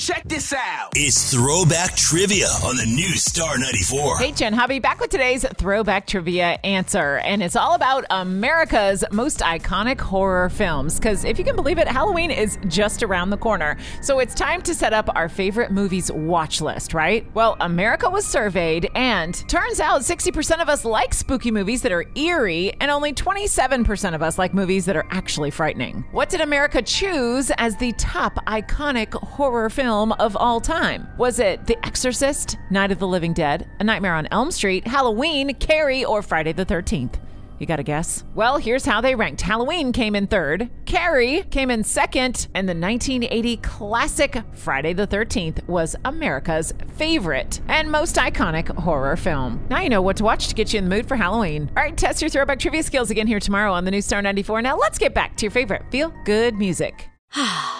Check this out. It's Throwback Trivia on the new Star 94. Hey, Jen Hobby, back with today's throwback trivia answer. And it's all about America's most iconic horror films. Because if you can believe it, Halloween is just around the corner. So it's time to set up our favorite movies watch list, right? Well, America was surveyed, and turns out 60% of us like spooky movies that are eerie, and only 27% of us like movies that are actually frightening. What did America choose as the top iconic horror film? Film of all time? Was it The Exorcist, Night of the Living Dead, A Nightmare on Elm Street, Halloween, Carrie, or Friday the 13th? You got to guess? Well, here's how they ranked. Halloween came in third, Carrie came in second, and the 1980 classic Friday the 13th was America's favorite and most iconic horror film. Now you know what to watch to get you in the mood for Halloween. All right, test your throwback trivia skills again here tomorrow on the new Star 94. Now let's get back to your favorite feel good music.